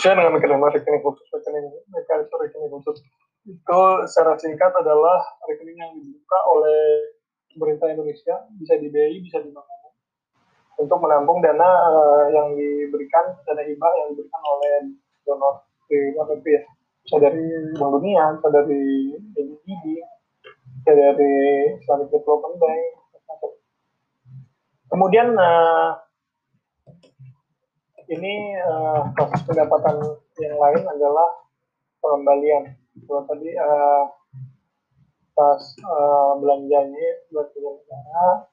dengan mekanisme rekening khusus rekening mekanisme rekening khusus. Itu secara singkat adalah rekening yang dibuka oleh pemerintah Indonesia bisa di BI bisa di Bank untuk menampung dana uh, yang diberikan dana hibah yang diberikan oleh donor di negeri ya? Bisa dari Bank Dunia bisa dari ADB bisa dari Islamic Development Bank kemudian uh, ini uh, proses pendapatan yang lain adalah pengembalian. Kalau tadi uh, pas uh, belanjanya buat negara,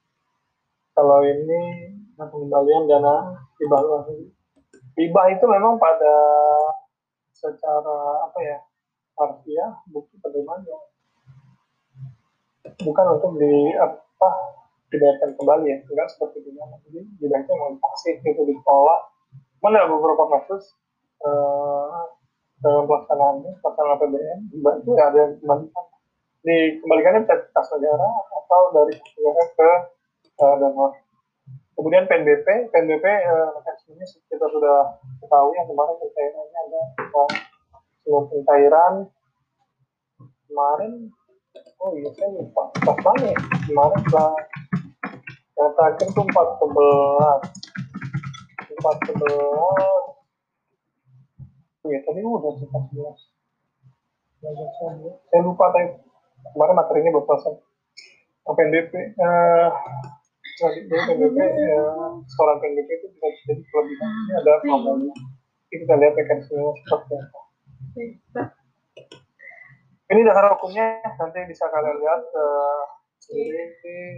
kalau ini pengembalian dana hibah luar. Hibah itu memang pada secara apa ya harfiah bukti penerimaan bukan untuk di apa dibayarkan kembali ya enggak seperti itu jadi dibayarkan mau dipaksa itu mana beberapa kasus uh, dalam pelaksanaannya pelaksanaan APBN itu ya ada yang dikembalikan dikembalikannya bisa kas negara atau dari negara ke uh, donor. Kemudian PNBP PNBP uh, mekanismenya kita sudah ketahui yang kemarin pencairannya ada uh, pencairan. Kemarin oh iya saya lupa. Pas kemarin lah yang terakhir itu 14 14 ya tadi udah 14 saya lupa tadi kemarin materi ini belum selesai. PNBP uh, PNBP uh, seorang PNBP itu bisa jadi kelebihan. Ini ada problemnya kita lihat mekanismenya seperti apa ini dasar hukumnya nanti bisa kalian lihat sendiri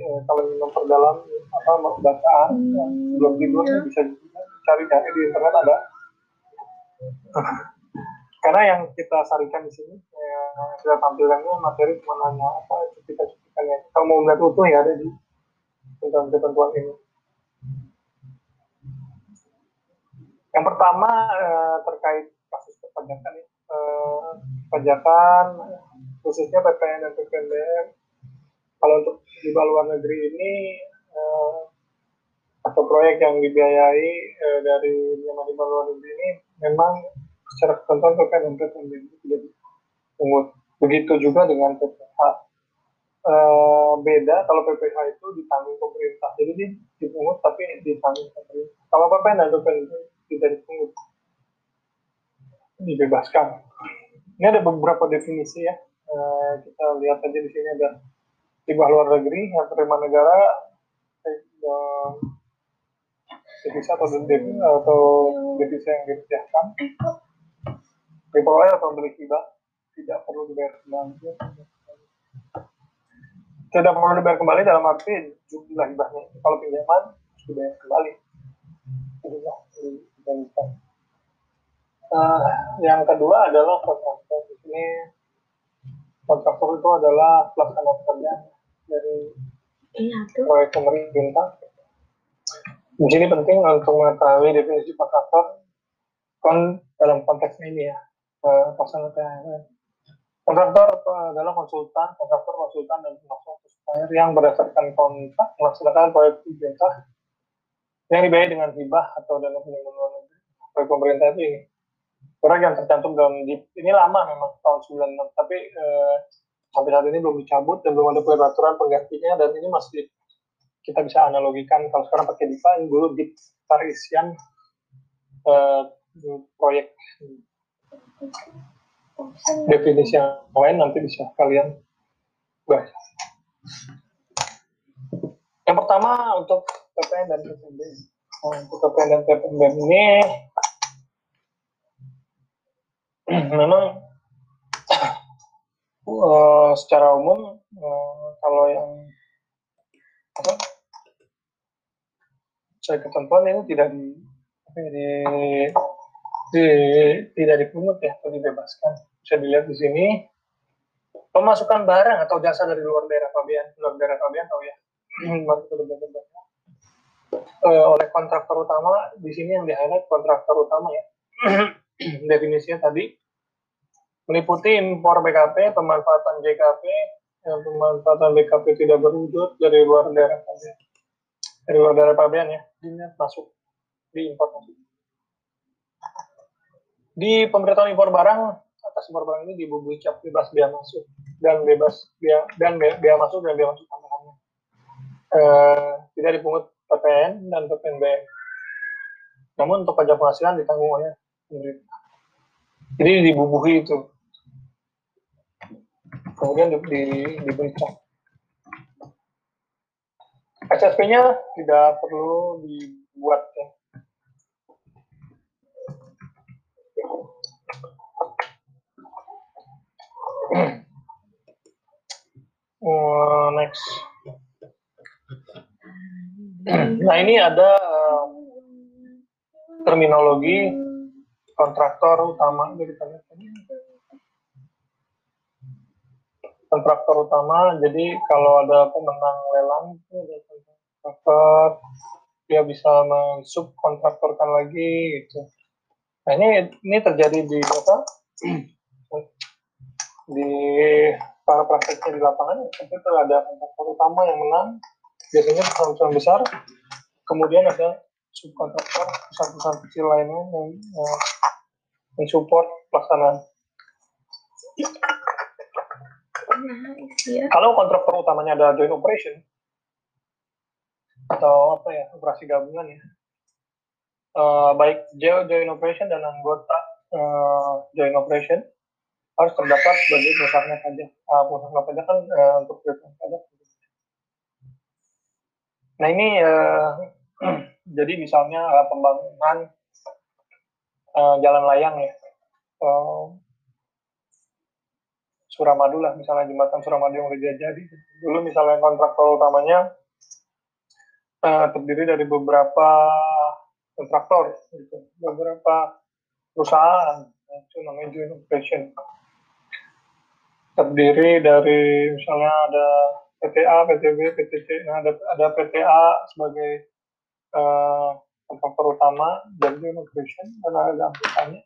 uh, kalau ingin memperdalam apa bacaan belum tidur bisa cari-cari di internet ada. Karena yang kita sarikan di sini yang kita tampilkannya materi cuma hanya apa cuplikan-cuplikannya kalau mau melihat utuh ya ada di tentang ketentuan ini. Yang pertama eh, terkait kasus perpajakan eh, pajakan khususnya PPN dan PPNBM kalau untuk di luar negeri ini eh, atau proyek yang dibiayai eh, dari lima luar negeri ini memang secara ketentuan PPN dan PPNBM tidak dipungut. Begitu juga dengan PPH. Eh, beda kalau PPH itu ditanggung pemerintah, jadi dia dipungut tapi ditanggung pemerintah. Kalau PPN PPNBM tidak dipungut, dibebaskan. Ini ada beberapa definisi ya. Eh, kita lihat aja di sini ada hibah luar negeri yang terima negara devisa atau devisa atau devisa yang dirupiahkan diperoleh atau beli hibah? Tidak perlu dibayar kembali. Tidak perlu dibayar kembali dalam arti jumlah hibahnya. Kalau pinjaman dibayar kembali. Inilah uh, yang kedua adalah kontraktor. Di sini kontraktor itu adalah pelaksana pekerjaan dari iya, proyek pemerintah di sini penting untuk mengetahui definisi kontraktor kon dalam konteks ini ya uh, pasangan. Kontraktor adalah konsultan, kontraktor konsultan dan pemasok supplier yang berdasarkan kontrak melaksanakan proyek pemerintah yang dibayar dengan hibah atau dana pinjaman luar negeri. Proyek pemerintah ini. Proyek yang tercantum dalam DIP ini lama memang tahun 96, tapi uh, sampai saat ini belum dicabut dan belum ada peraturan penggantinya dan ini masih kita bisa analogikan kalau sekarang pakai DIPA dulu di parisian uh, proyek definisi yang lain nanti bisa kalian bahas. Yang pertama untuk PPN dan PPNB. Nah, untuk PPN dan PPNB ini memang uh, secara umum uh, kalau yang sesuai ketentuan ini tidak di, di, di tidak dipungut ya atau dibebaskan. Bisa dilihat di sini pemasukan barang atau jasa dari luar daerah Fabian, luar daerah Fabian tahu ya. uh, oleh kontraktor utama di sini yang di highlight kontraktor utama ya. Definisinya tadi meliputi impor BKP, pemanfaatan JKP, pemanfaatan BKP tidak berwujud dari luar daerah Fabian dari luar daerah Pabean ya, ini masuk di impor masuk. di pemberitahuan impor barang atas impor barang ini dibubuhi cap bebas biaya masuk dan bebas biaya dan biaya, masuk dan biaya masuk tambahannya. Eh, tidak dipungut PPN dan PPNBM. Namun untuk pajak penghasilan ditanggung oleh pemerintah. Jadi dibubuhi itu. Kemudian di, di, diberi cap. SSP-nya tidak perlu dibuat ya. Next. Nah ini ada uh, terminologi kontraktor utama jadi kontraktor utama. Jadi kalau ada pemenang lelang itu ada kontraktor. Dia bisa mensubkontraktorkan lagi gitu. Nah ini ini terjadi di apa? Di para prakteknya di lapangan itu ada kontraktor utama yang menang. Biasanya perusahaan besar kemudian ada subkontraktor perusahaan-perusahaan kecil lainnya yang uh, mensupport pelaksanaan ya. Kalau kontraktor utamanya ada joint operation atau apa ya operasi gabungan ya, uh, baik joint operation dan anggota uh, joint operation harus terdaftar sebagai perusahaan pajak. Uh, perusahaan pajak kan uh, untuk perusahaan pajak. Nah ini uh, jadi misalnya uh, pembangunan uh, jalan layang ya. Uh, Suramadu lah misalnya jembatan Suramadu yang udah jadi. Dulu misalnya kontraktor utamanya uh, terdiri dari beberapa kontraktor gitu. Beberapa perusahaan itu namanya joint operation. Terdiri dari misalnya ada PTA, PTB, PTC, nah ada, ada PTA sebagai uh, utama dan joint operation dan ada anggotanya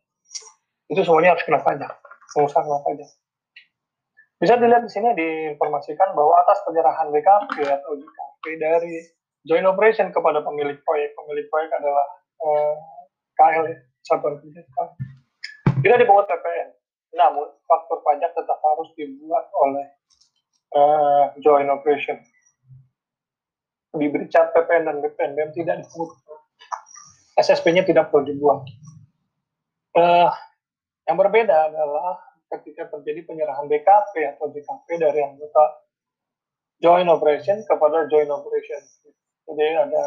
itu semuanya harus kena pajak pengusaha kena pajak bisa dilihat di sini diinformasikan bahwa atas penyerahan BKP atau JKP dari joint operation kepada pemilik proyek, pemilik proyek adalah eh, KL, Satuan Kerja Tidak dipungut PPN, namun faktor pajak tetap harus dibuat oleh eh, joint operation. Diberi cap PPN dan BPN, tidak dipungut. SSP-nya tidak perlu dibuat. Eh, yang berbeda adalah ketika terjadi penyerahan BKP atau BKP dari anggota joint operation kepada joint operation. Jadi ada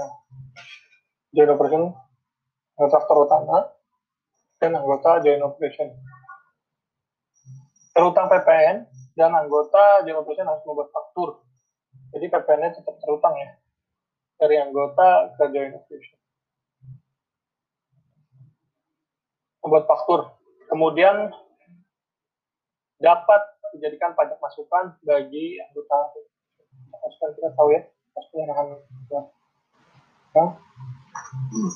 joint operation kontraktor utama dan anggota joint operation. Terutang PPN dan anggota joint operation harus membuat faktur. Jadi PPN-nya tetap terutang ya dari anggota ke joint operation. Membuat faktur. Kemudian dapat dijadikan pajak masukan bagi anggota masukan kita tahu ya penyerahan ya.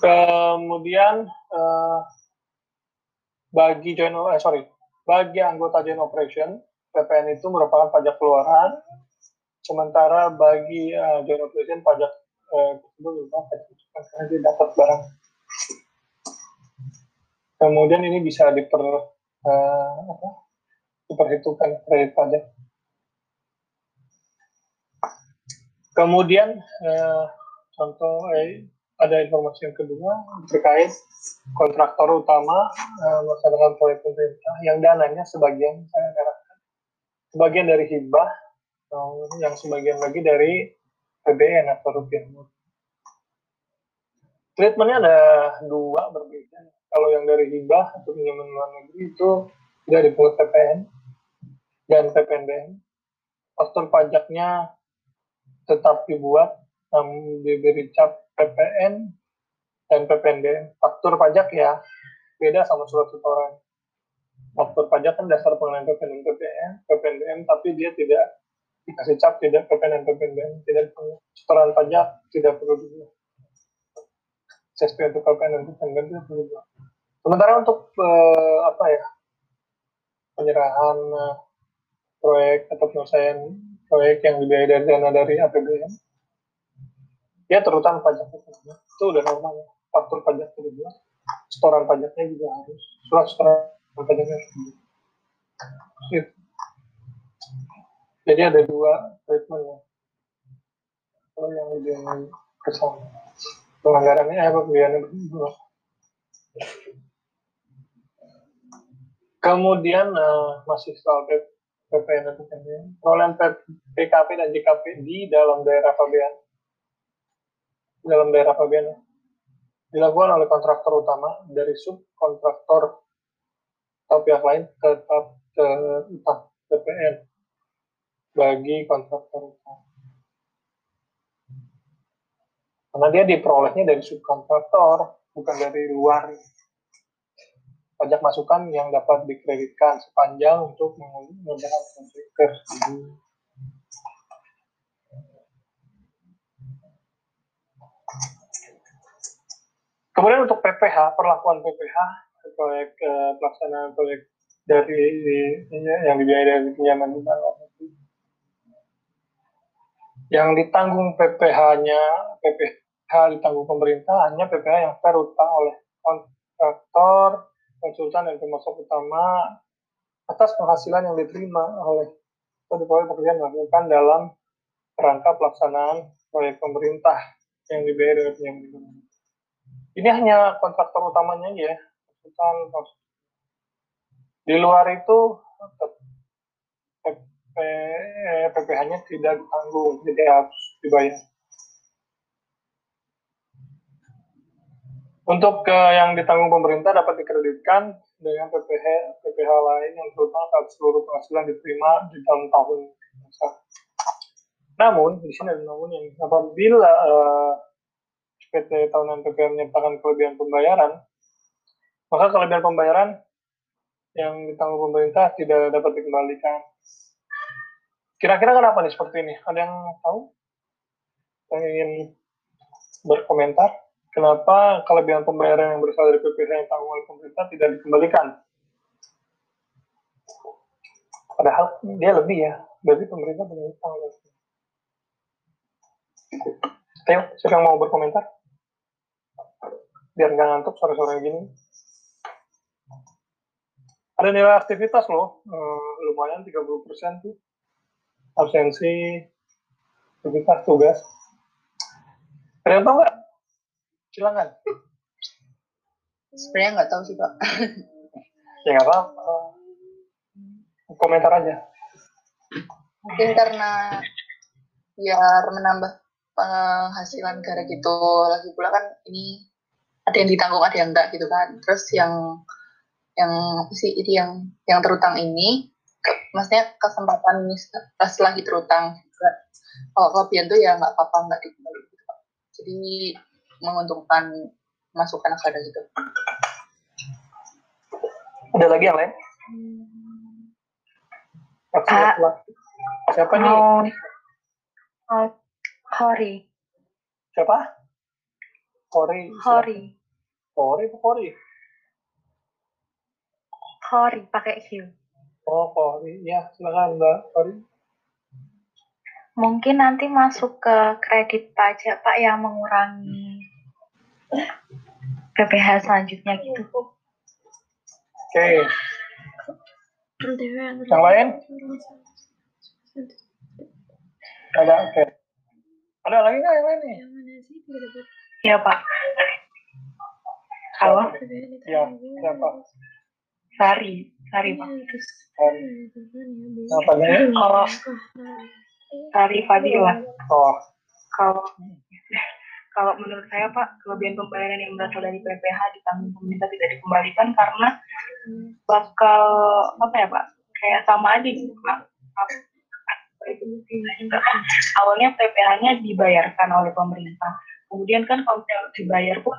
kemudian uh, bagi joint eh, sorry bagi anggota joint operation PPN itu merupakan pajak keluaran sementara bagi uh, joint operation pajak uh, tersebut karena dia dapat barang kemudian ini bisa diper uh, apa, diperhitungkan kredit pajak. Kemudian eh, contoh eh, ada informasi yang kedua terkait kontraktor utama eh, melaksanakan proyek pemerintah yang dananya sebagian saya katakan sebagian dari hibah yang sebagian lagi dari PBN atau rupiah Treatmentnya ada dua berbeda. Kalau yang dari hibah atau pinjaman luar negeri itu tidak dipungut PPN dan PPNBM. Faktur pajaknya tetap dibuat namun diberi cap PPN dan PPNBM. Faktur pajak ya beda sama surat setoran. Faktur pajak kan dasar pengenaan PPN dan PPN, PPNBM, tapi dia tidak dikasih cap tidak PPN dan PPNBM, tidak setoran pajak tidak perlu dibuat. CSP untuk PPN dan PPNBM tidak perlu dibuat. Sementara untuk uh, apa ya penyerahan uh, proyek atau penyelesaian proyek yang dibiayai dari dana dari APBN, ya terutama pajak itu udah normal ya. Faktur pajak itu juga, setoran pajaknya juga harus surat-surat pajaknya. Jadi ada dua treatment ya. Kalau yang lebih kesan pelanggarannya apa pembiayaannya. Kemudian uh, masih soal PPN dan PPN. Perolehan PKP dan JKP di dalam daerah pabean. Dalam daerah pabean dilakukan oleh kontraktor utama dari subkontraktor atau pihak lain tetap ke utang PPN bagi kontraktor utama. Karena dia diperolehnya dari subkontraktor, bukan dari luar pajak masukan yang dapat dikreditkan sepanjang untuk proyek tersebut. Kemudian untuk PPH, perlakuan PPH, proyek eh, pelaksanaan proyek dari yang dibiayai dari pinjaman di Yang ditanggung PPH-nya, PPH ditanggung pemerintah hanya PPH yang terutang oleh kontraktor konsultan dan pemasok utama atas penghasilan yang diterima oleh atau pekerjaan dilakukan dalam rangka pelaksanaan proyek pemerintah yang dibayar dengan pinjaman Ini hanya kontraktor utamanya ya, konsultan. Di luar itu PPH-nya tidak ditanggung, jadi harus dibayar. Untuk uh, yang ditanggung pemerintah dapat dikreditkan dengan PPH PPH lain yang terutama saat seluruh penghasilan diterima di dalam tahun. Namun di sini ada namun yang apabila uh, eh, PT tahunan PPH menyatakan kelebihan pembayaran, maka kelebihan pembayaran yang ditanggung pemerintah tidak dapat dikembalikan. Kira-kira kenapa nih seperti ini? Ada yang tahu? Yang ingin berkomentar? Kenapa kelebihan pembayaran yang berasal dari PPh yang tanggung oleh pemerintah tidak dikembalikan? Padahal dia lebih ya, berarti pemerintah punya utang. Ayo, siapa yang mau berkomentar? Biar nggak ngantuk sore-sore gini. Ada nilai aktivitas loh, hmm, lumayan 30% tuh. Absensi, aktivitas, tugas. Ada yang? Silakan. Sebenarnya nggak tahu sih pak. Ya nggak apa-apa. Komentar aja. Mungkin karena biar menambah penghasilan negara gitu. Lagi pula kan ini ada yang ditanggung ada yang enggak gitu kan. Terus yang yang apa sih itu yang yang terutang ini ke, maksudnya kesempatan pas lagi terutang kalau kelebihan tuh ya nggak apa-apa nggak dikembali gitu jadi menguntungkan masukan negara gitu. Ada lagi yang lain? Pak, siapa nih? Oh, oh, Hori. Siapa? Hori. Hori. Hori apa Hori? Hori pakai Q. Oh, Hori. Ya, silakan Mbak Hori. Mungkin nanti masuk ke kredit pajak Pak yang mengurangi PPH selanjutnya gitu. Oke. Okay. Yang lain? Ada, oke. Okay. Ada lagi nggak yang lain nih? Iya Pak. Halo? Iya, siapa? Sari, Sari Pak. Sari. Apa? Kalau Sari Fadila. Oh. Kalau kalau menurut saya Pak, kelebihan pembayaran yang berasal dari PPH ditanggung pemerintah tidak dikembalikan karena bakal apa ya Pak? Kayak sama aja gitu Pak. Awalnya PPH-nya dibayarkan oleh pemerintah. Kemudian kan kalau dibayar pun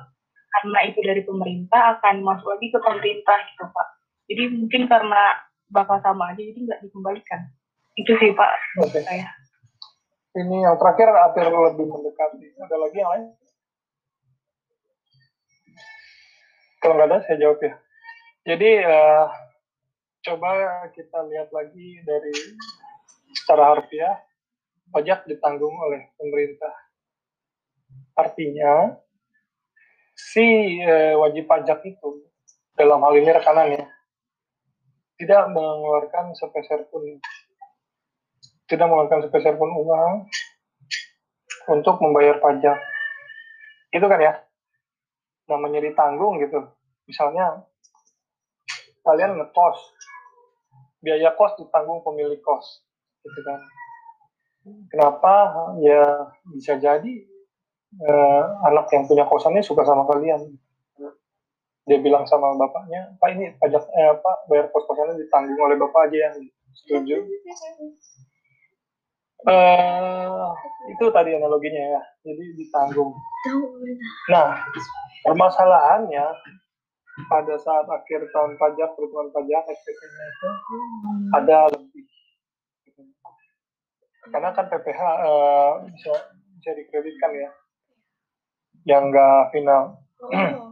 karena itu dari pemerintah akan masuk lagi ke pemerintah gitu Pak. Jadi mungkin karena bakal sama aja jadi nggak dikembalikan. Itu sih Pak okay. saya ini yang terakhir hampir lebih mendekati. Ada lagi yang lain? Kalau nggak ada, saya jawab ya. Jadi, uh, coba kita lihat lagi dari secara harfiah, pajak ditanggung oleh pemerintah. Artinya, si uh, wajib pajak itu dalam hal ini rekanan ya tidak mengeluarkan sepeser pun tidak mengeluarkan sepeser pun uang untuk membayar pajak. Itu kan ya namanya ditanggung gitu. Misalnya kalian ngekos biaya kos ditanggung pemilik kos gitu kan. Kenapa? Ya bisa jadi eh, anak yang punya kosannya suka sama kalian. Dia bilang sama bapaknya pak ini pajak eh, pak bayar kos kosannya ditanggung oleh bapak aja yang setuju eh, itu tadi analoginya ya. Jadi ditanggung. Nah permasalahannya pada saat akhir tahun pajak perhitungan pajak SPP-nya itu ada lebih. Karena kan PPH uh, bisa bisa dikreditkan ya. Yang enggak final.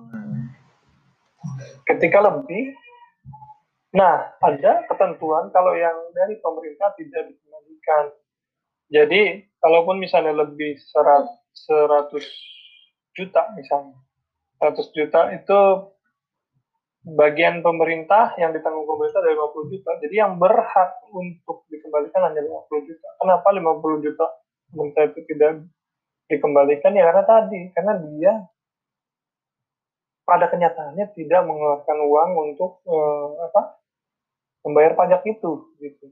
Ketika lebih nah ada ketentuan kalau yang dari pemerintah tidak dikembalikan jadi kalaupun misalnya lebih 100 juta misalnya 100 juta itu bagian pemerintah yang ditanggung pemerintah dari 50 juta. Jadi yang berhak untuk dikembalikan hanya 50 juta. Kenapa 50 juta pemerintah itu tidak dikembalikan? Ya karena tadi, karena dia pada kenyataannya tidak mengeluarkan uang untuk eh, apa membayar pajak itu gitu.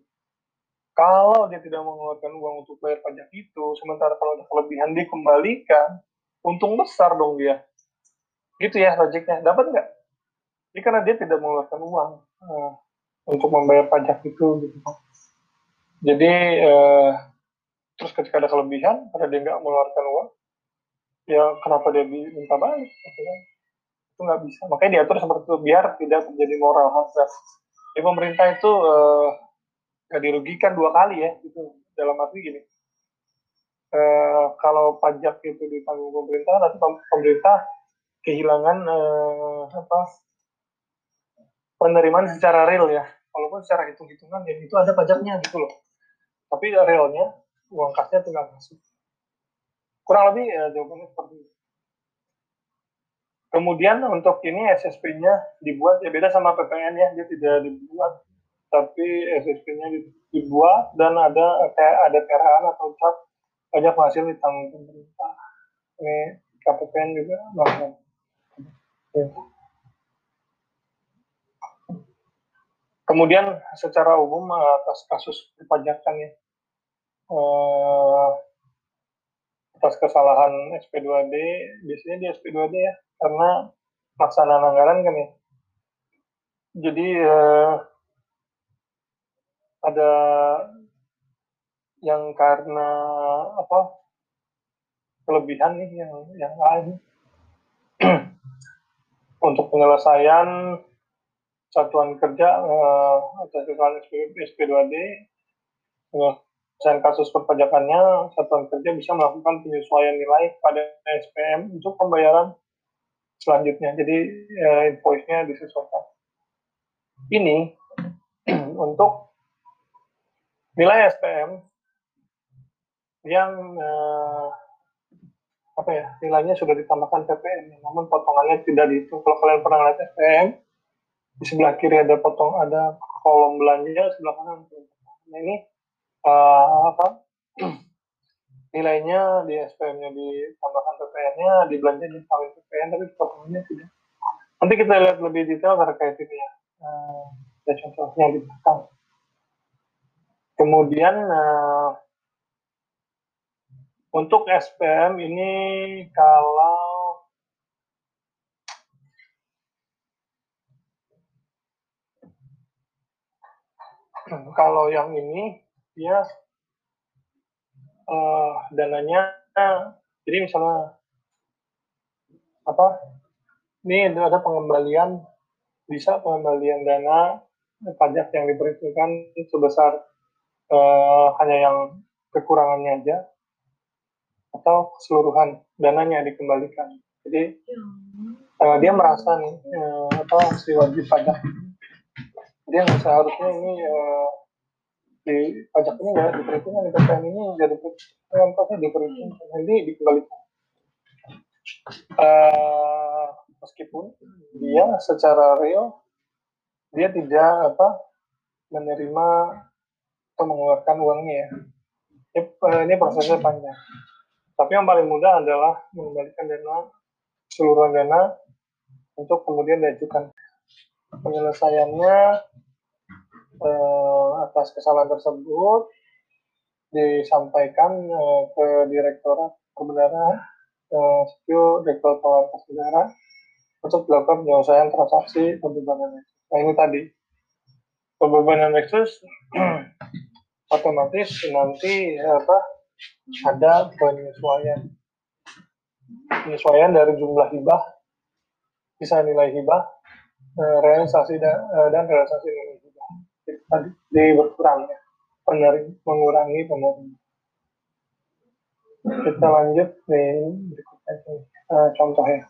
Kalau dia tidak mengeluarkan uang untuk bayar pajak itu, sementara kalau ada kelebihan dikembalikan, untung besar dong dia. Gitu ya logiknya. Dapat nggak? Jadi karena dia tidak mengeluarkan uang uh, untuk membayar pajak itu gitu. Jadi uh, terus ketika ada kelebihan karena dia nggak mengeluarkan uang, ya kenapa dia minta balik? Gitu kan? Itu nggak bisa. Makanya diatur seperti itu biar tidak terjadi moral hazard. Jadi pemerintah itu uh, nggak dirugikan dua kali ya, gitu. Dalam arti gini, uh, kalau pajak itu ditanggung pemerintah, nanti pemerintah kehilangan uh, apa penerimaan secara real ya. Walaupun secara hitung-hitungan ya itu ada pajaknya gitu loh. Tapi realnya uang kasnya tinggal masuk. Kurang lebih ya jawabannya seperti itu. Kemudian untuk ini SSP-nya dibuat ya beda sama PPN ya dia tidak dibuat tapi SSP-nya dibuat dan ada ada TRH atau cap pajak hasil ditanggung pemerintah ini KPPN juga melakukan. Kemudian secara umum atas kasus perpajakan ya, eh, atas kesalahan SP2D, biasanya di SP2D ya, karena pelaksanaan anggaran kan ya. Jadi eh, ada yang karena apa kelebihan nih yang yang lain. Untuk penyelesaian satuan kerja uh, atas kesalahan SP2D penyelesaian kasus perpajakannya satuan kerja bisa melakukan penyesuaian nilai pada SPM untuk pembayaran selanjutnya. Jadi uh, invoice-nya disesuaikan. Ini untuk nilai SPM yang uh, apa ya nilainya sudah ditambahkan PPN namun potongannya tidak dihitung. Kalau kalian pernah lihat SPM di sebelah kiri ada potong ada kolom belanja sebelah kanan nah ini uh, apa nilainya di SPM-nya ditambahkan PPN-nya di belanja ditambahkan PPN tapi potongannya tidak. Nanti kita lihat lebih detail terkait ini ya. Uh, ada contohnya di belakang kemudian uh, untuk SPM ini kalau kalau yang ini dia uh, dananya jadi misalnya apa ini ada pengembalian bisa pengembalian dana pajak yang diperhitungkan sebesar uh, hanya yang kekurangannya aja atau keseluruhan dananya dikembalikan. Jadi uh, dia merasa nih uh, atau si wajib pajak. Dia seharusnya ini uh, di pajak ini nggak diperhitungkan di PPN ini jadi pokoknya diperhitungkan? Nanti dikembalikan. Uh, meskipun dia secara real dia tidak apa menerima atau mengeluarkan uangnya ya. Ini prosesnya panjang. Tapi yang paling mudah adalah mengembalikan dana seluruh dana untuk kemudian diajukan penyelesaiannya eh, atas kesalahan tersebut disampaikan eh, ke Direktorat Perbendaharaan, eh, SPU Direktorat Negara untuk dilakukan penyelesaian transaksi pembebanan Nah ini tadi pembebanan Nexus otomatis nanti apa ada penyesuaian. Penyesuaian dari jumlah hibah bisa nilai hibah eh, realisasi dan, eh, dan realisasi nilai hibah. Di berkurang ya penerima mengurangi penerima kita lanjut di berikutnya uh, contohnya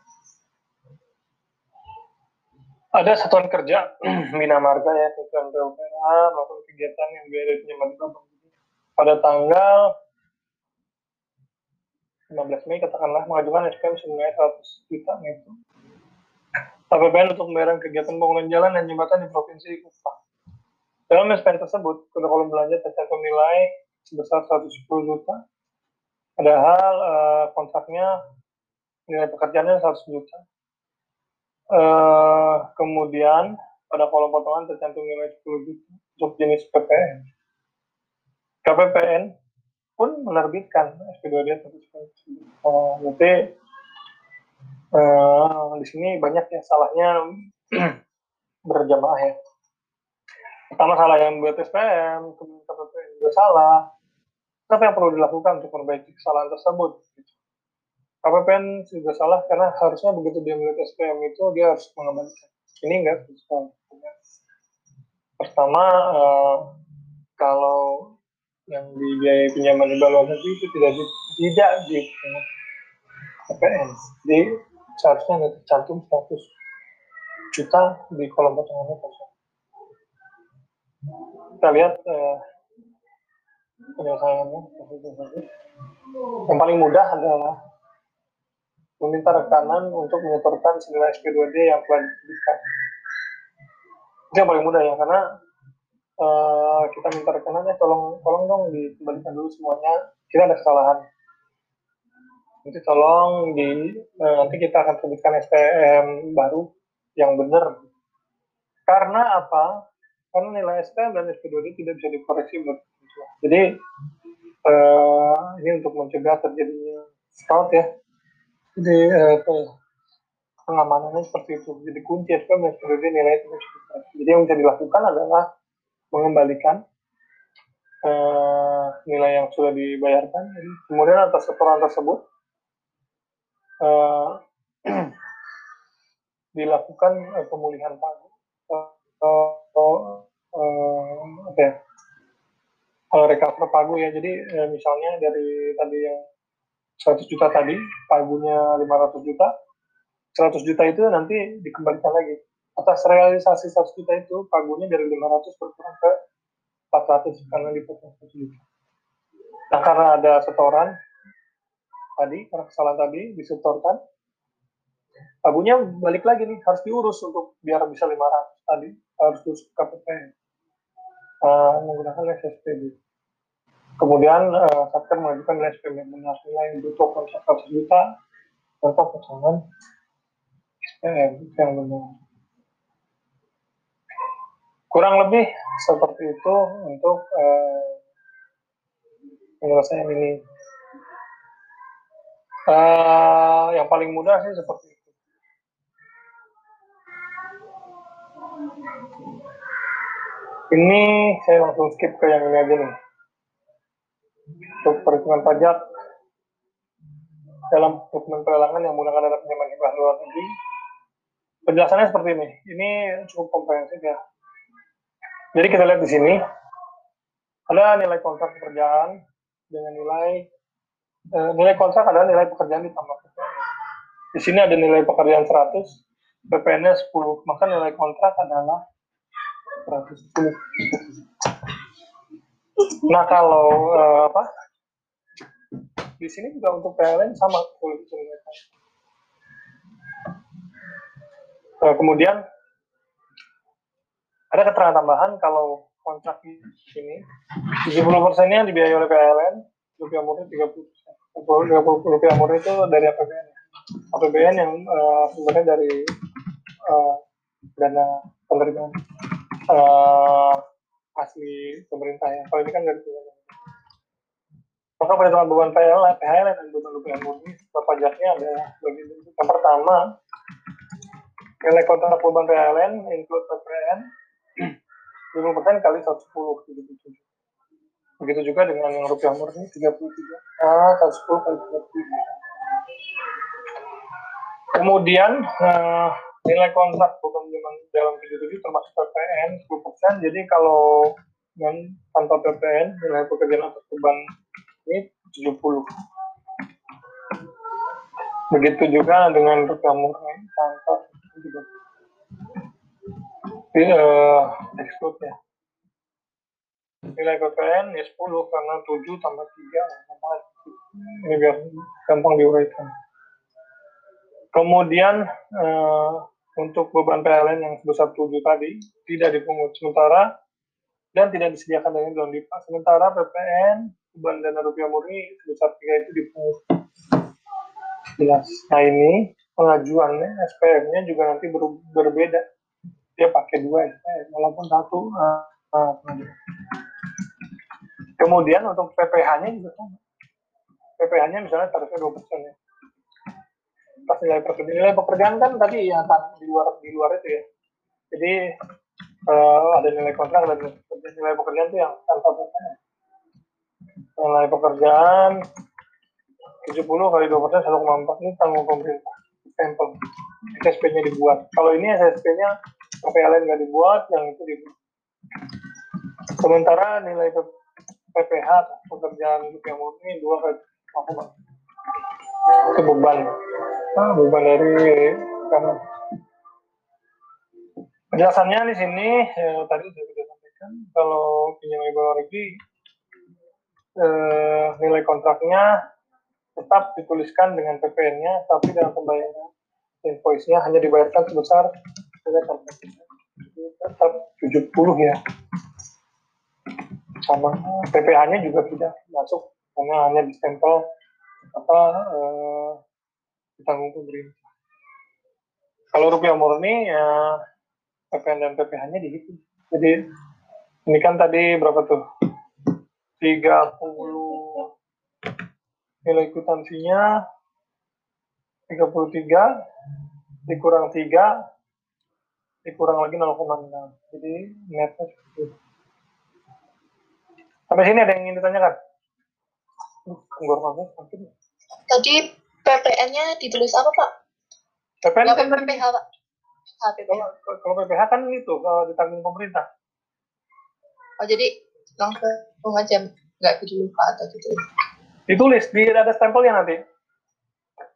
ada satuan kerja Bina Marga ya tujuan PUPR maupun kegiatan yang biaya pinjaman pada tanggal 15 Mei katakanlah mengajukan SPM senilai 100 juta itu APBN untuk pembayaran kegiatan pembangunan jalan dan jembatan di Provinsi Kupang. Dalam SPM tersebut, pada kolom belanja tercantum nilai sebesar 110 juta. Padahal uh, kontraknya nilai pekerjaannya 100 juta. Uh, kemudian pada kolom potongan tercantum nilai 10 juta untuk jenis PPN. KPPN pun menerbitkan SP2D uh, berarti uh, di sini banyak ya salahnya berjamaah ya. Pertama salah yang buat SPM kemudian KPPN juga salah. Apa yang perlu dilakukan untuk memperbaiki kesalahan tersebut KPPN juga salah karena harusnya begitu dia melihat SPM itu dia harus mengembalikan ini enggak pertama uh, kalau yang dibiayai pinjaman di luar negeri itu tidak di, tidak di KPN. Jadi seharusnya ada tercantum 100 juta di kolom potongannya kosong. Kita lihat eh, penyelesaiannya. Yang paling mudah adalah meminta rekanan untuk menyetorkan senilai SP2D yang telah diberikan. Itu yang paling mudah ya, karena uh, kita minta rekenannya tolong tolong dong dikembalikan dulu semuanya. Kita ada kesalahan. Nanti tolong di uh, nanti kita akan terbitkan SPM baru yang benar. Karena apa? Karena nilai SPM dan SP2D tidak bisa dikoreksi buat jadi uh, ini untuk mencegah terjadinya fraud ya jadi uh, pengamanannya seperti itu jadi kunci SPM dan SP2D nilai itu jadi yang bisa dilakukan adalah mengembalikan uh, nilai yang sudah dibayarkan. Kemudian atas setoran tersebut uh, dilakukan uh, pemulihan pagu atau uh, apa ya? Recover pagu ya. Jadi uh, misalnya dari tadi yang 100 juta tadi, pagunya 500 juta, 100 juta itu nanti dikembalikan lagi atas realisasi 100 juta itu pagunya dari 500 berkurang ke 400 karena dipotong 1 juta. Nah karena ada setoran tadi, karena kesalahan tadi disetorkan, pagunya balik lagi nih, harus diurus untuk biar bisa 500 tadi, harus diurus ke KPPN. Uh, menggunakan SSPD. Kemudian uh, Satker mengajukan nilai SPM yang benar nilai butuh kontrak 100 juta tanpa potongan SPM yang benar kurang lebih seperti itu untuk uh, penyelesaian ini. Uh, yang paling mudah sih seperti itu. Ini saya langsung skip ke yang ini aja nih. Untuk perhitungan pajak dalam dokumen pelelangan yang menggunakan dana pinjaman hibah luar negeri. Penjelasannya seperti ini. Ini cukup komprehensif ya jadi kita lihat di sini ada nilai kontrak pekerjaan dengan nilai eh, nilai kontrak adalah nilai pekerjaan ditambah PPN. Di sini ada nilai pekerjaan 100, PPN-nya 10, maka nilai kontrak adalah 110. Nah kalau eh, apa? Di sini juga untuk PLN sama Nah, kemudian ada keterangan tambahan kalau kontrak ini 70 persennya dibiayai oleh PLN, rupiah murni 30 persen. 30 rupiah murni itu dari APBN. APBN yang uh, sebenarnya dari uh, dana penerimaan uh, asli pemerintah ya. Kalau ini kan dari. Maka perhitungan beban PLN, PHLN dan beban rupiah murni setelah pajaknya ada bagi Yang pertama, nilai kontrak beban PLN include PPN 20% kali 110 77. Begitu juga dengan yang rupiah murni 33. Ah, 110 kali 33. Kemudian uh, nilai kontrak bukan cuma dalam 77 termasuk PPN 10%. Jadi kalau dan tanpa PPN nilai pekerjaan atas beban ini 70. Begitu juga dengan rupiah murni tanpa 30 uh. Nilai PPN ya 10 karena 7 tambah 3 ini biar gampang diuraikan. Kemudian uh, untuk beban PLN yang sebesar 7 tadi tidak dipungut sementara dan tidak disediakan dengan dalam DIPA. Sementara PPN beban dana rupiah murni sebesar 3 itu dipungut. Jelas. Nah ini pengajuannya SPM-nya juga nanti ber berbeda. Dia pakai dua SPM walaupun satu uh, uh, kemudian untuk PPH-nya juga sama. PPH-nya misalnya tarifnya dua persen ya. Pas nilai pekerjaan nilai pekerjaan kan tadi ya di luar di luar itu ya. Jadi uh, ada nilai kontrak dan nilai pekerjaan itu yang tanpa PPH nilai pekerjaan 70 kali 2 persen 1,4 ini tanggung pemerintah. Stempel SSP-nya dibuat. Kalau ini SSP-nya PLN nggak dibuat, yang itu dibuat. Sementara nilai PPH pekerjaan hidup yang murni dua kali. Itu beban, ah, beban dari karena penjelasannya di sini ya, tadi sudah sampaikan. Kalau pinjam ibu negeri eh, nilai kontraknya tetap dituliskan dengan PPN-nya, tapi dalam pembayaran invoice-nya hanya dibayarkan sebesar tetap 70 ya sama PPH-nya juga tidak masuk karena hanya stempel apa eh, ditanggung pemerintah. Kalau rupiah murni ya PPN dan PPH-nya dihitung. Jadi ini kan tadi berapa tuh? 30 nilai kutansinya 33 dikurang 3 dikurang lagi 0,6 jadi netnya seperti itu sampai sini ada yang ingin ditanyakan? Uh, tadi PPN-nya ditulis apa pak? PPN kan PPH pak. Ah, kalau, kalau PPH kan itu kalau ditanggung pemerintah. Oh jadi langsung aja nggak ditulis pak atau ditulis ditulis di ada stempelnya nanti.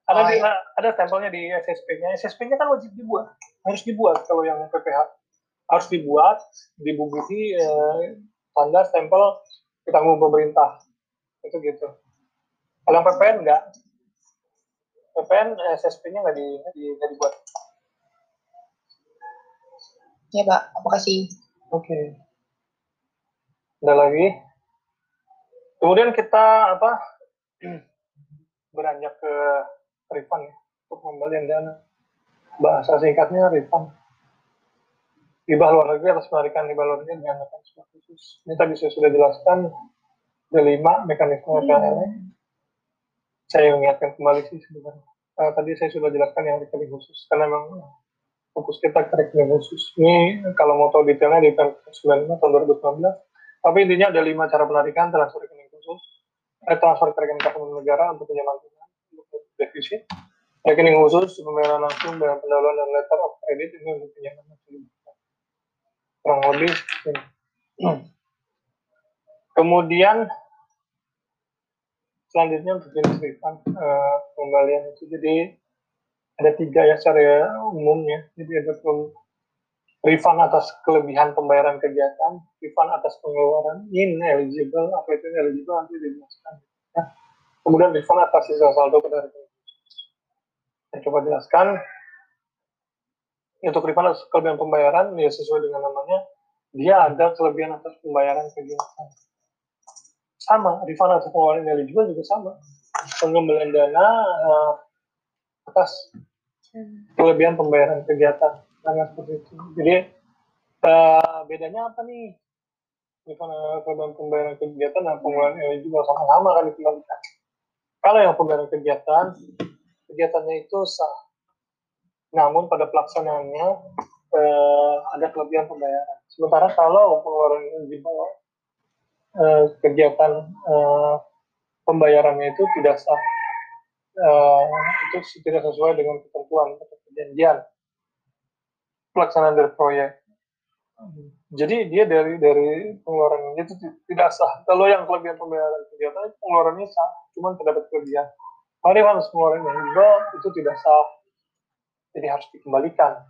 Ada oh, di, ya. ada stempelnya di SSP-nya SSP-nya kan wajib dibuat. Harus dibuat kalau yang PPH harus dibuat dibubuhi eh, tanda stempel ditanggung pemerintah. Itu gitu. Kalau yang PPN enggak PPN SSP-nya nggak di, di, nggak dibuat. Ya pak. Apa kasih. Oke. okay. Ada lagi kemudian kita apa beranjak ke refund ya untuk pembelian dana bahasa singkatnya refund hibah luar negeri atas penarikan hibah luar negeri dengan mekanisme khusus. Ini tadi saya sudah jelaskan ada lima mekanisme PLN. Hmm. Saya mengingatkan kembali sih sebenarnya. Uh, tadi saya sudah jelaskan yang rekening khusus karena memang fokus kita ke rekening khusus. Ini kalau mau tahu detailnya di tahun 95 tahun 2019. Tapi intinya ada lima cara penarikan transfer rekening khusus, eh, transfer ke rekening kas negara untuk pinjaman untuk defisit, rekening khusus pembayaran langsung dengan pendahuluan dan letter of credit ini untuk pinjaman kurang lebih kemudian selanjutnya untuk jenis refund uh, pembalian itu. Jadi ada tiga ya secara umumnya. Jadi ada refund atas kelebihan pembayaran kegiatan refund atas pengeluaran ineligible apa itu ineligible nanti dijelaskan. Ya. kemudian refund atas sisa saldo rekening saya coba jelaskan. untuk refund atas kelebihan pembayaran ya sesuai dengan namanya dia ada kelebihan atas pembayaran kegiatan. Sama refund atas pengeluaran yang juga juga sama. Pengembalian dana uh, atas kelebihan pembayaran kegiatan sangat seperti itu. Jadi uh, bedanya apa nih? Refund kelebihan pembayaran kegiatan dan pengeluaran juga sama-sama kan dikembalikan kalau yang pembayaran kegiatan kegiatannya itu sah. Namun pada pelaksanaannya eh, ada kelebihan pembayaran. Sementara kalau pengeluaran di bawah eh, kegiatan eh, pembayarannya itu tidak sah, eh, itu tidak sesuai dengan ketentuan atau perjanjian pelaksanaan dari proyek. Jadi dia dari dari pengeluaran itu tidak sah. Kalau yang kelebihan pembayaran kegiatan pengeluarannya sah, cuma terdapat kelebihan. Mari harus pengeluaran yang itu tidak sah jadi harus dikembalikan.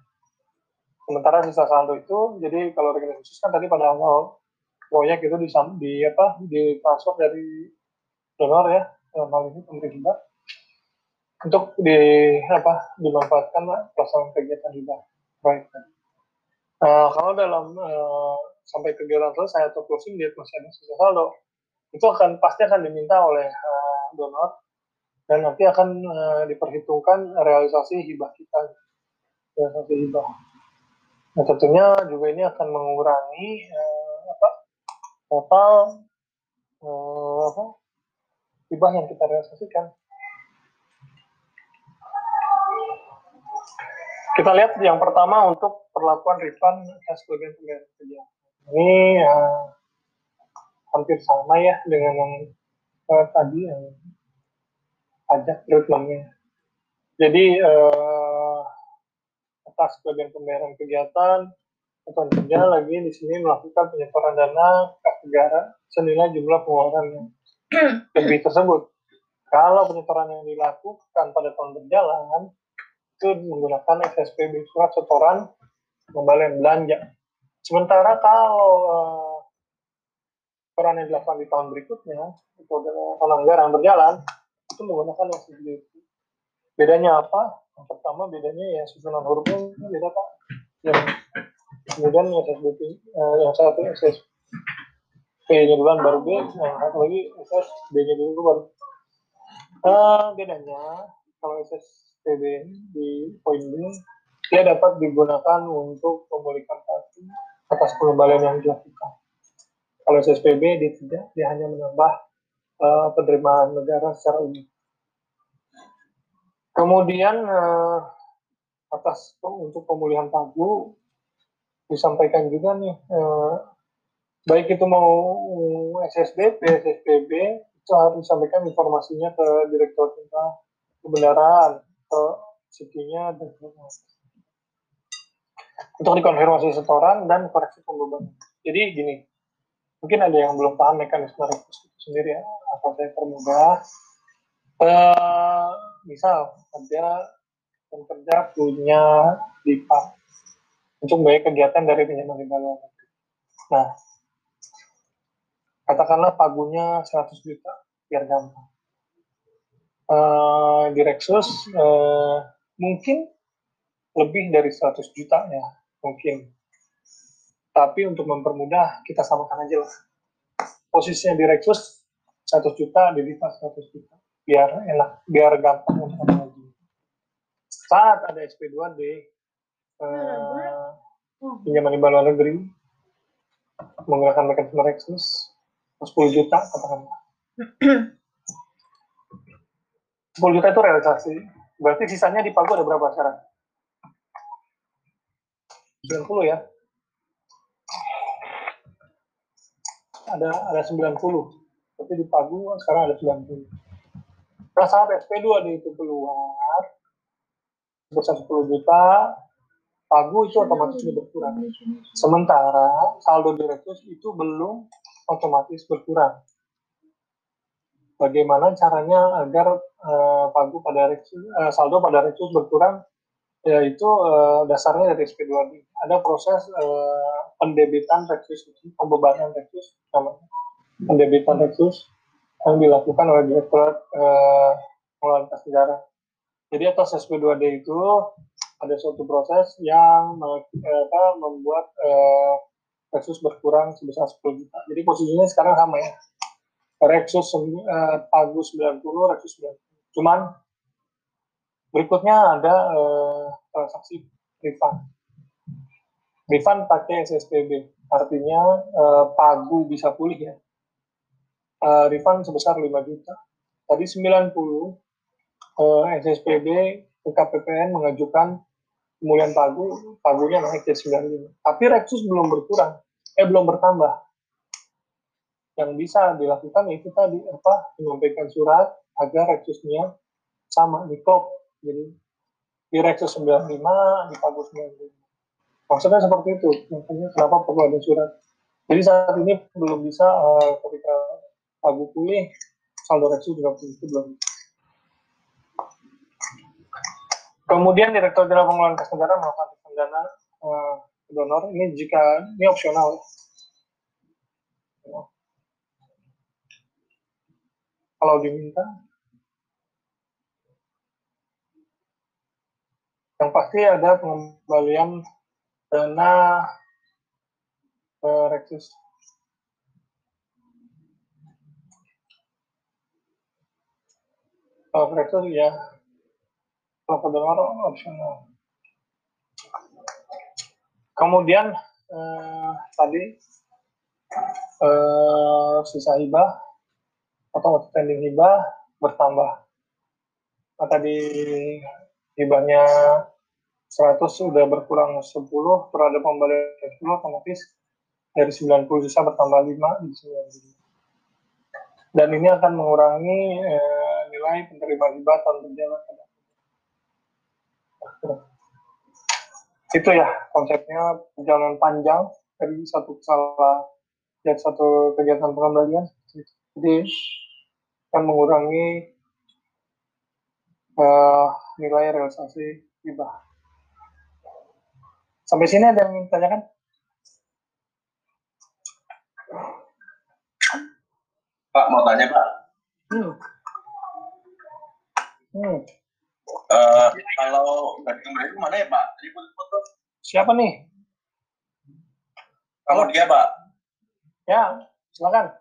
Sementara sisa saldo itu, jadi kalau rekening khusus kan tadi pada awal proyek itu di, di apa di transfer dari donor ya dalam hal ini pemerintah untuk di apa dimanfaatkan pelaksanaan kegiatan hibah proyek. Nah, kalau dalam uh, sampai kegiatan selesai atau closing dia masih ada sisa saldo, itu akan pasti akan diminta oleh uh, donor. Dan nanti akan uh, diperhitungkan realisasi hibah kita. Realisasi hibah. Nah tentunya juga ini akan mengurangi uh, apa total uh, apa hibah yang kita realisasikan kita lihat yang pertama untuk perlakuan refund atas kelebihan pembayaran kerja ini uh, hampir sama ya dengan yang uh, tadi yang pajak treatmentnya. Jadi uh, atas kelebihan pembayaran kegiatan, kerja lagi di sini melakukan penyetoran dana ke negara senilai jumlah pengeluaran yang lebih tersebut. Kalau penyetoran yang dilakukan pada tahun berjalan itu menggunakan SSPB surat setoran pembalian belanja. Sementara kalau uh, setoran yang dilakukan di tahun berikutnya itu adalah tahun anggaran berjalan itu menggunakan SSBP. Bedanya apa? Yang pertama bedanya ya susunan hurufnya beda pak. Yang kemudian SSBP eh, yang satu SS P-nya duluan baru B, yang satu lagi SS B-nya dulu baru. Uh, bedanya kalau SSPB di poin B dia dapat digunakan untuk memulihkan pasti atas pengembalian yang dilakukan. Kalau SSPB dia tidak, dia hanya menambah uh, penerimaan negara secara umum. Kemudian uh, atas untuk pemulihan pagu disampaikan juga nih uh, baik itu mau SSBP, SSPB itu harus disampaikan informasinya ke Direktur tentang kebenaran CT-nya dan untuk dikonfirmasi setoran dan koreksi pembebanan. Jadi gini, mungkin ada yang belum paham mekanisme rekrut sendiri ya atau saya permudah uh, misal ada pekerja punya DIPA untuk membayar kegiatan dari pinjaman di luar Nah, katakanlah pagunya 100 juta, biar gampang. Uh, di Rexus uh, mungkin lebih dari 100 juta ya, mungkin. Tapi untuk mempermudah, kita samakan aja lah posisinya di Rexus 100 juta, di Diva 100 juta. Biar enak, biar gampang untuk lagi. Saat ada SP2D, eh, pinjaman di luar negeri, menggunakan mekanisme Rexus, 10 juta katakanlah. 10 juta itu realisasi. Berarti sisanya di Pagu ada berapa sekarang? 90 ya? ada ada 90 tapi di Pagu sekarang ada 90 nah saat SP2 di itu keluar sebesar 10 juta Pagu itu otomatis sudah berkurang sementara saldo direktus itu belum otomatis berkurang bagaimana caranya agar uh, Pagu pada uh, saldo pada reksus berkurang yaitu uh, dasarnya dari SP2D. Ada proses uh, pendebitan reksus, pembebanan reksus, namanya pendebitan reksus yang dilakukan oleh Direktorat uh, Pengelolaan Kas Negara. Jadi atas SP2D itu ada suatu proses yang apa, membuat eh, Rexus berkurang sebesar 10 juta. Jadi posisinya sekarang sama ya. Rexus Pagu 90, Rexus 90. Cuman berikutnya ada eh, transaksi refund. Refund pakai SSPB, artinya eh, Pagu bisa pulih ya. Eh, refund sebesar 5 juta. Tadi 90 eh, SSPB ke KPPN mengajukan pemulihan pagu, pagunya naik ke 95. Tapi Rexus belum berkurang, eh belum bertambah. Yang bisa dilakukan itu tadi apa menyampaikan surat agar Rexusnya sama di klop. Jadi di Rexus 95, di pagu 95. Maksudnya seperti itu. Makanya kenapa perlu ada surat. Jadi saat ini belum bisa uh, ketika pagu pulih, saldo Rexus juga itu belum. Kemudian Direktur Jenderal Pengelolaan Kas Negara melakukan dana uh, donor. Ini jika ini opsional. Kalau diminta, yang pasti ada pengembalian dana uh, Rexus. Kalau Rexus ya donor opsional. Kemudian eh, tadi eh, sisa hibah atau outstanding hibah bertambah. Nah, tadi hibahnya 100 sudah berkurang 10 terhadap pembalian 10 otomatis dari 90 sisa bertambah 5 di 90. Dan ini akan mengurangi eh, nilai penerima hibah tahun berjalan itu ya konsepnya perjalanan panjang dari satu kesalahan dan satu kegiatan pengembalian jadi akan mengurangi uh, nilai realisasi hibah sampai sini ada yang tanyakan Pak mau tanya Pak hmm. Hmm. Uh, kalau daging itu mana ya Pak? Siapa nih? Kalau dia Pak. Ya, silakan.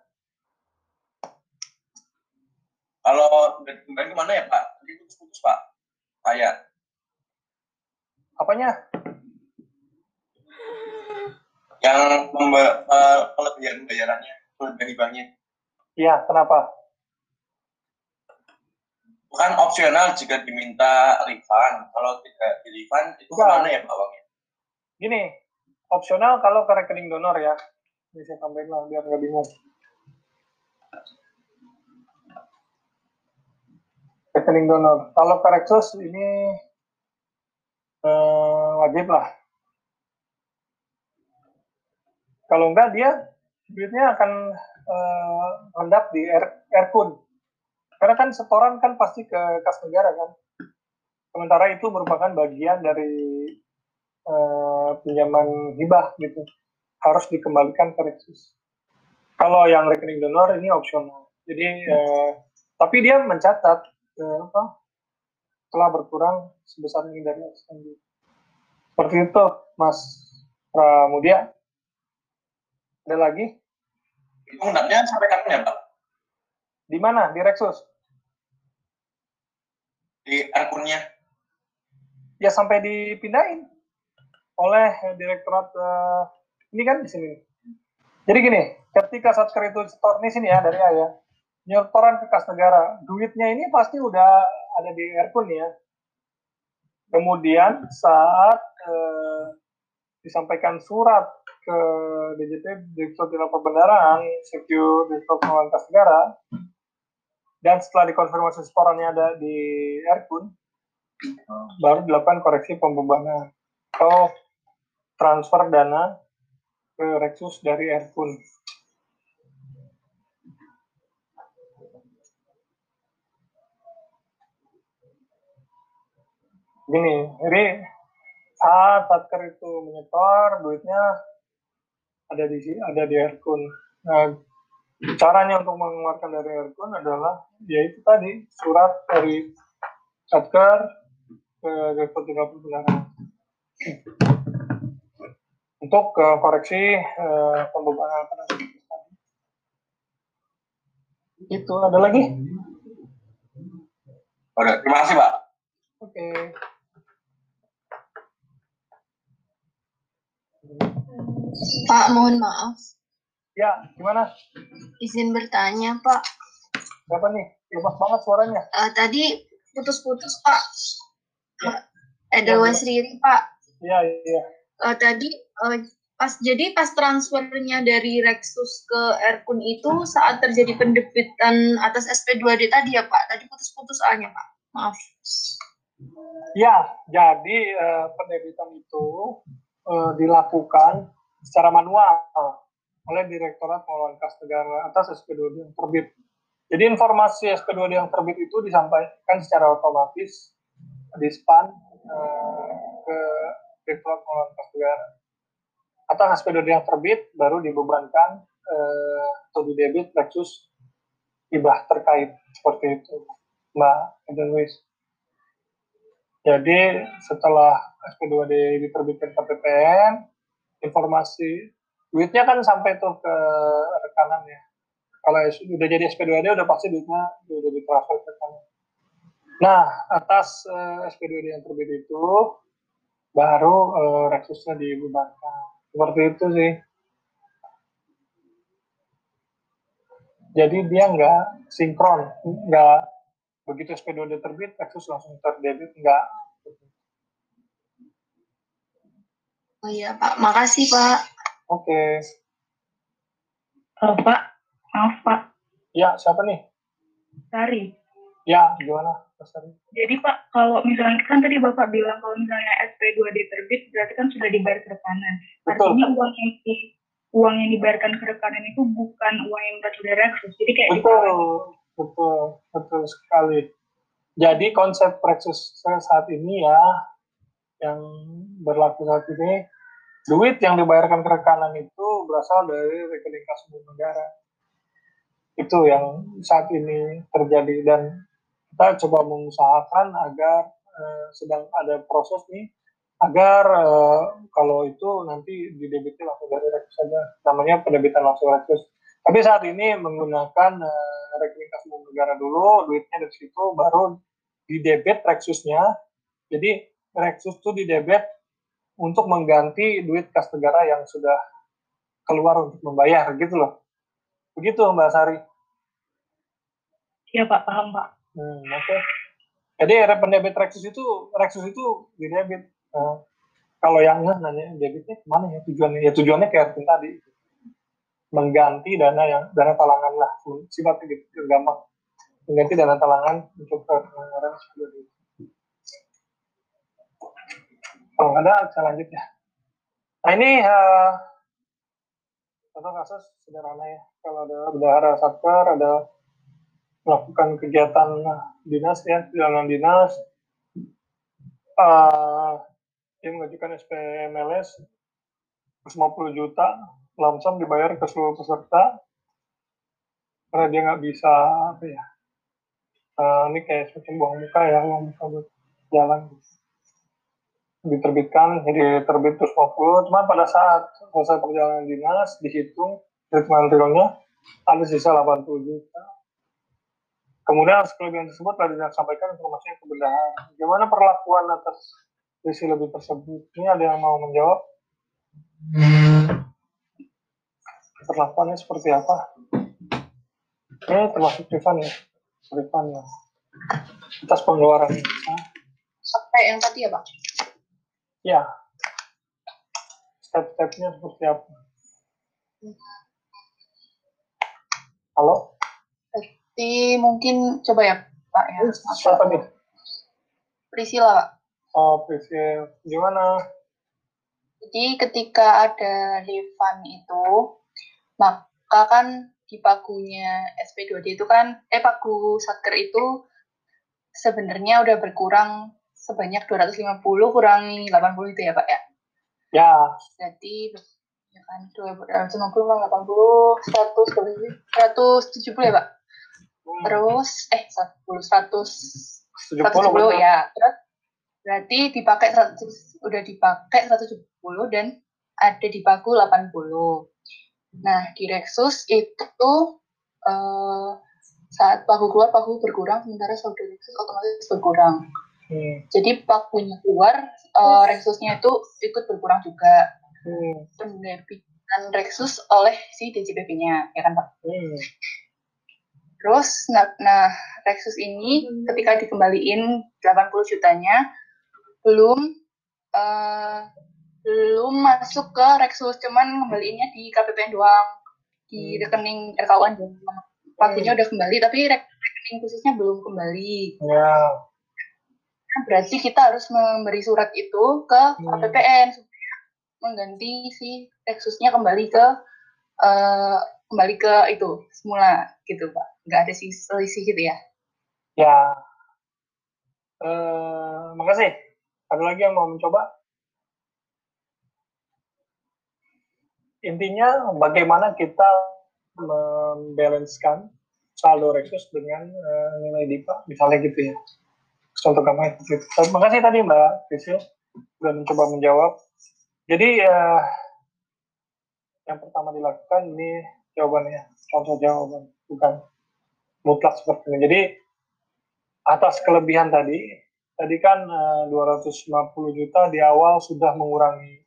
Kalau daging itu mana ya Pak? Tadi putus-putus Pak. Saya. Apanya? Yang memba uh, kelebihan bayarannya, kelebihan hibahnya. Iya, kenapa? bukan opsional jika diminta refund. Kalau tidak di refund itu Bukan. mana ya Pak uangnya? Gini, opsional kalau ke rekening donor ya. Bisa tambahin lah biar nggak bingung. Rekening donor. Kalau Rexus ini eh, wajib lah. Kalau enggak dia duitnya akan eh, rendap di Aircun. Karena kan setoran kan pasti ke kas negara kan. Sementara itu merupakan bagian dari uh, pinjaman hibah gitu. Harus dikembalikan ke. Kalau yang rekening donor ini opsional. Jadi uh, tapi dia mencatat uh, apa telah berkurang sebesar ini dari outstanding. Seperti itu, Mas Pramudia. Ada lagi? Itu sampai kapan ya, Pak? Di mana? Di Rexus? di akunnya? Ya sampai dipindahin oleh direktorat uh, ini kan di sini. Jadi gini, ketika satker itu store ini sini ya dari ayah, nyetoran ke kas negara, duitnya ini pasti udah ada di Aircon ya. Kemudian saat uh, disampaikan surat ke DJP Direktur Jenderal Perbendaraan, Sekyu Direktur Pengelolaan Kas Negara, dan setelah dikonfirmasi setorannya ada di Aircon, baru dilakukan koreksi pembebanan atau transfer dana ke Rexus dari Aircon. Gini, jadi saat Satker itu menyetor, duitnya ada di ada di Aircon. Nah, caranya untuk mengeluarkan dari Ergun adalah yaitu tadi surat dari Satker ke Direktur Jenderal Perbendaharaan. Untuk uh, koreksi uh, pembebanan Itu ada lagi? Oke, terima kasih Pak. Oke. Okay. Pak, mohon maaf. Ya, gimana? Izin bertanya, Pak. Siapa nih? Lepas banget suaranya. Uh, tadi putus-putus, Pak. Ya. Edelwas ya, Riri, Pak. Iya, iya. Uh, tadi uh, pas jadi pas transfernya dari Rexus ke Erkun itu saat terjadi pendebitan atas SP2D tadi ya, Pak. Tadi putus-putus soalnya, Pak. Maaf. Ya, jadi uh, pendebitan itu uh, dilakukan secara manual oleh Direktorat Pengelolaan Kas Negara atas SP2D yang terbit. Jadi informasi SP2D yang terbit itu disampaikan secara otomatis di span uh, ke Direktorat Pengelolaan Kas Negara. Atas SP2D yang terbit baru dibebankan uh, atau didebit Lexus hibah terkait seperti itu, Mbak Edelweiss. Jadi setelah SP2D diterbitkan ke PPN, informasi duitnya kan sampai tuh ke rekanan ya. Kalau udah jadi SP2D udah pasti duitnya udah ditransfer ke rekanan. Nah, atas uh, eh, SP2D yang terbit itu baru uh, Rexusnya dibebankan. Seperti itu sih. Jadi dia nggak sinkron, nggak begitu SP2D terbit, Rexus langsung terdebit, nggak. Oh iya Pak, makasih Pak. Oke. Okay. Uh, Pak, maaf Pak. Ya, siapa nih? Sari. Ya, gimana? Sari. Jadi Pak, kalau misalnya kan tadi Bapak bilang kalau misalnya SP2D terbit berarti kan sudah dibayar ke rekanan. Betul. Artinya uang yang di, uang yang dibayarkan ke rekanan itu bukan uang yang dari Rexus. Jadi kayak betul, betul, betul sekali. Jadi konsep Rexus saat ini ya yang berlaku saat ini duit yang dibayarkan ke rekanan itu berasal dari rekening kas umum negara. Itu yang saat ini terjadi dan kita coba mengusahakan agar eh, sedang ada proses nih agar eh, kalau itu nanti didebitnya langsung dari rekus saja. Namanya pendebitan langsung rekus tapi saat ini menggunakan eh, rekening kas umum negara dulu duitnya dari situ baru didebit reksusnya jadi reksus itu didebit untuk mengganti duit kas negara yang sudah keluar untuk membayar gitu loh. Begitu Mbak Sari. Iya Pak, paham Pak. Hmm, Oke. Okay. Jadi pendebit Rexus itu Rexus itu di debit. Nah, kalau yang nanya debitnya ke mana ya tujuannya? Ya tujuannya kayak tadi mengganti dana yang dana talangan lah sifatnya gitu gampang mengganti dana talangan untuk pengeluaran seperti itu. Kalau ada, saya lanjut ya. Nah ini uh, contoh kasus sederhana ya. Kalau ada bendahara satker, ada melakukan kegiatan dinas ya, jalan dinas, uh, dia mengajukan SPMLS 150 juta langsung dibayar ke seluruh peserta karena dia nggak bisa apa ya uh, ini kayak semacam buang muka ya buang muka buat jalan gitu diterbitkan jadi terbit terus 50 cuma pada saat selesai perjalanan dinas dihitung treatment realnya ada sisa 80 juta. Kemudian kelebihan tersebut tadi saya sampaikan informasinya ke bendahara gimana perlakuan atas sisi lebih tersebut? Ini ada yang mau menjawab? Perlakuannya seperti apa? Ini termasuk Rifan ya. Rifan ya. Atas pengeluaran. Sampai yang tadi ya Pak Ya. Step-stepnya seperti apa? Halo? Jadi mungkin coba ya Pak ya. Siapa nih? Priscila Pak. Oh Priscila. Gimana? Jadi ketika ada refund itu, maka kan di pagunya SP2D itu kan, eh pagu satker itu sebenarnya udah berkurang sebanyak 250 kurangi 80 itu ya Pak ya? Ya. Jadi ya kan 250 kurang 80 100 berapa sih? 170 ya Pak? Hmm. Terus eh 100 100 170 ya. Terus Berarti dipakai 100, udah dipakai 170 dan ada di pagu 80. Nah, di Rexus itu uh, saat pagu keluar, pagu berkurang, sementara solder Rexus otomatis berkurang. Hmm. Jadi pagunya keluar, uh, Rexusnya itu ikut berkurang juga. Hmm. Penerbitan Rexus oleh si DJPP-nya, ya kan Pak? Hmm. Terus, nah, nah Rexus ini ketika dikembaliin 80 jutanya, belum uh, belum masuk ke Rexus, cuman kembalinya di KPPN doang, di hmm. rekening RKUN doang. Paginya hmm. udah kembali, tapi rekening khususnya belum kembali. Ya. Nah, berarti kita harus memberi surat itu ke hmm. KPPN supaya mengganti si Rexusnya kembali ke uh, kembali ke itu semula gitu pak. Nggak ada sih selisih gitu ya? Ya. Uh, makasih. Ada lagi yang mau mencoba? Intinya bagaimana kita membalancekan saldo Rexus dengan uh, nilai DIPA misalnya gitu ya contoh gampang itu terima kasih tadi Mbak Krisil sudah mencoba menjawab. Jadi uh, yang pertama dilakukan ini jawabannya contoh jawaban bukan mutlak seperti ini. Jadi atas kelebihan tadi tadi kan uh, eh, 250 juta di awal sudah mengurangi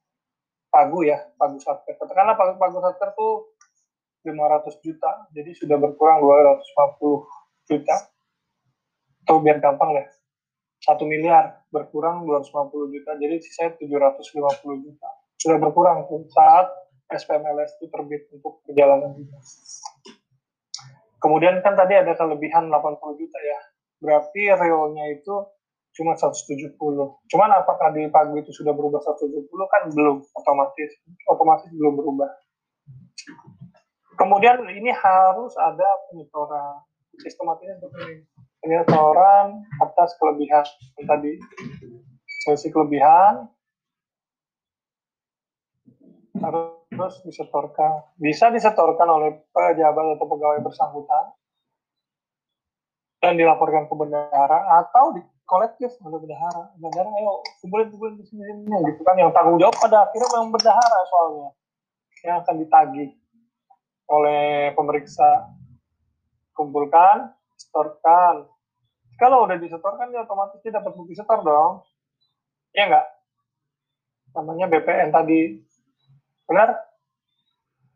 pagu ya pagu satker. Katakanlah pagu pagu satker tuh 500 juta jadi sudah berkurang 250 juta. Atau biar gampang deh satu miliar berkurang 250 juta jadi sisa 750 juta sudah berkurang tuh saat SPMLS itu terbit untuk perjalanan dinas. Kemudian kan tadi ada kelebihan 80 juta ya. Berarti reolnya itu cuma 170. Cuman apakah di pagu itu sudah berubah 170 kan belum otomatis otomatis belum berubah. Kemudian ini harus ada penyetoran sistematisnya seperti ini. Penyetoran atas kelebihan tadi. Sesi kelebihan. Harus disetorkan. Bisa disetorkan oleh pejabat atau pegawai bersangkutan. Dan dilaporkan ke bendahara atau di kolektif oleh bendahara. Bendahara ayo kumpulin kumpulin di sini gitu kan yang tanggung jawab pada akhirnya memang bendahara soalnya yang akan ditagih oleh pemeriksa. Kumpulkan setorkan kalau udah disetorkan ya otomatis dia dapat bukti setor dong. Ya enggak namanya BPN tadi. Benar?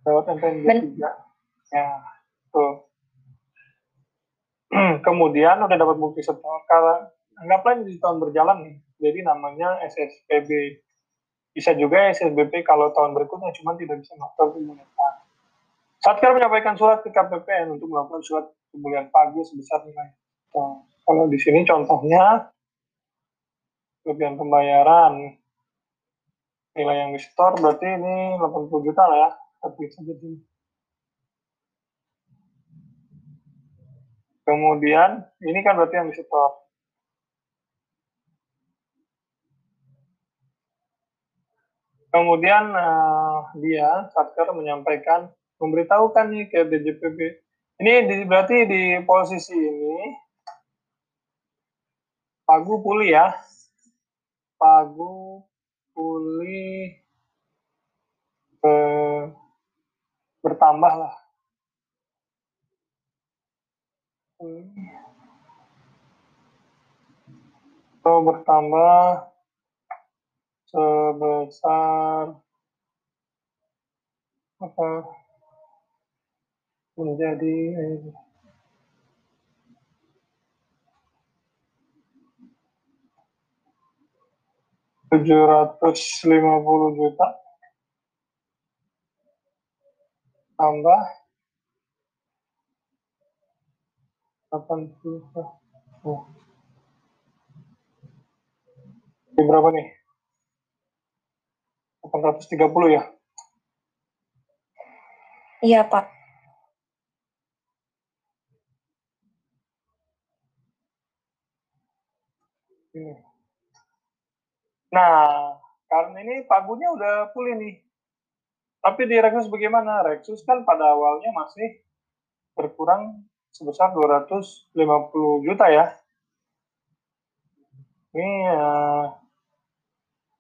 Lewat MPNG tiga ya tuh. Kemudian udah dapat bukti setor. Kalau anggaplah di tahun berjalan nih. Jadi namanya SSPB bisa juga SSBP kalau tahun berikutnya cuma tidak bisa melakukan pemulihan Satker menyampaikan surat ke KPPN untuk melakukan surat pemulihan pagi sebesar nilai. Nah, kalau di sini contohnya kelebihan pembayaran. Nilai yang di store berarti ini 80 juta lah ya tapi kemudian ini kan berarti yang di store. Kemudian uh, dia satker menyampaikan memberitahukan nih ke DJPB ini di, berarti di posisi ini pagu pulih ya pagu pulih eh, bertambah lah. So, bertambah sebesar apa menjadi eh, 750 juta. Tambah. 80 oh. Ini berapa nih? 830 ya? Iya pak. Ini Nah, karena ini pagunya udah pulih nih. Tapi di Rexus bagaimana? Rexus kan pada awalnya masih berkurang sebesar 250 juta ya. Ini ya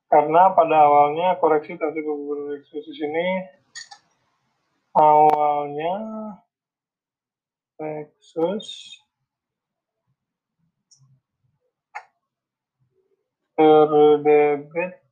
karena pada awalnya koreksi tafsir gugurun Lexus ini awalnya Lexus terdebit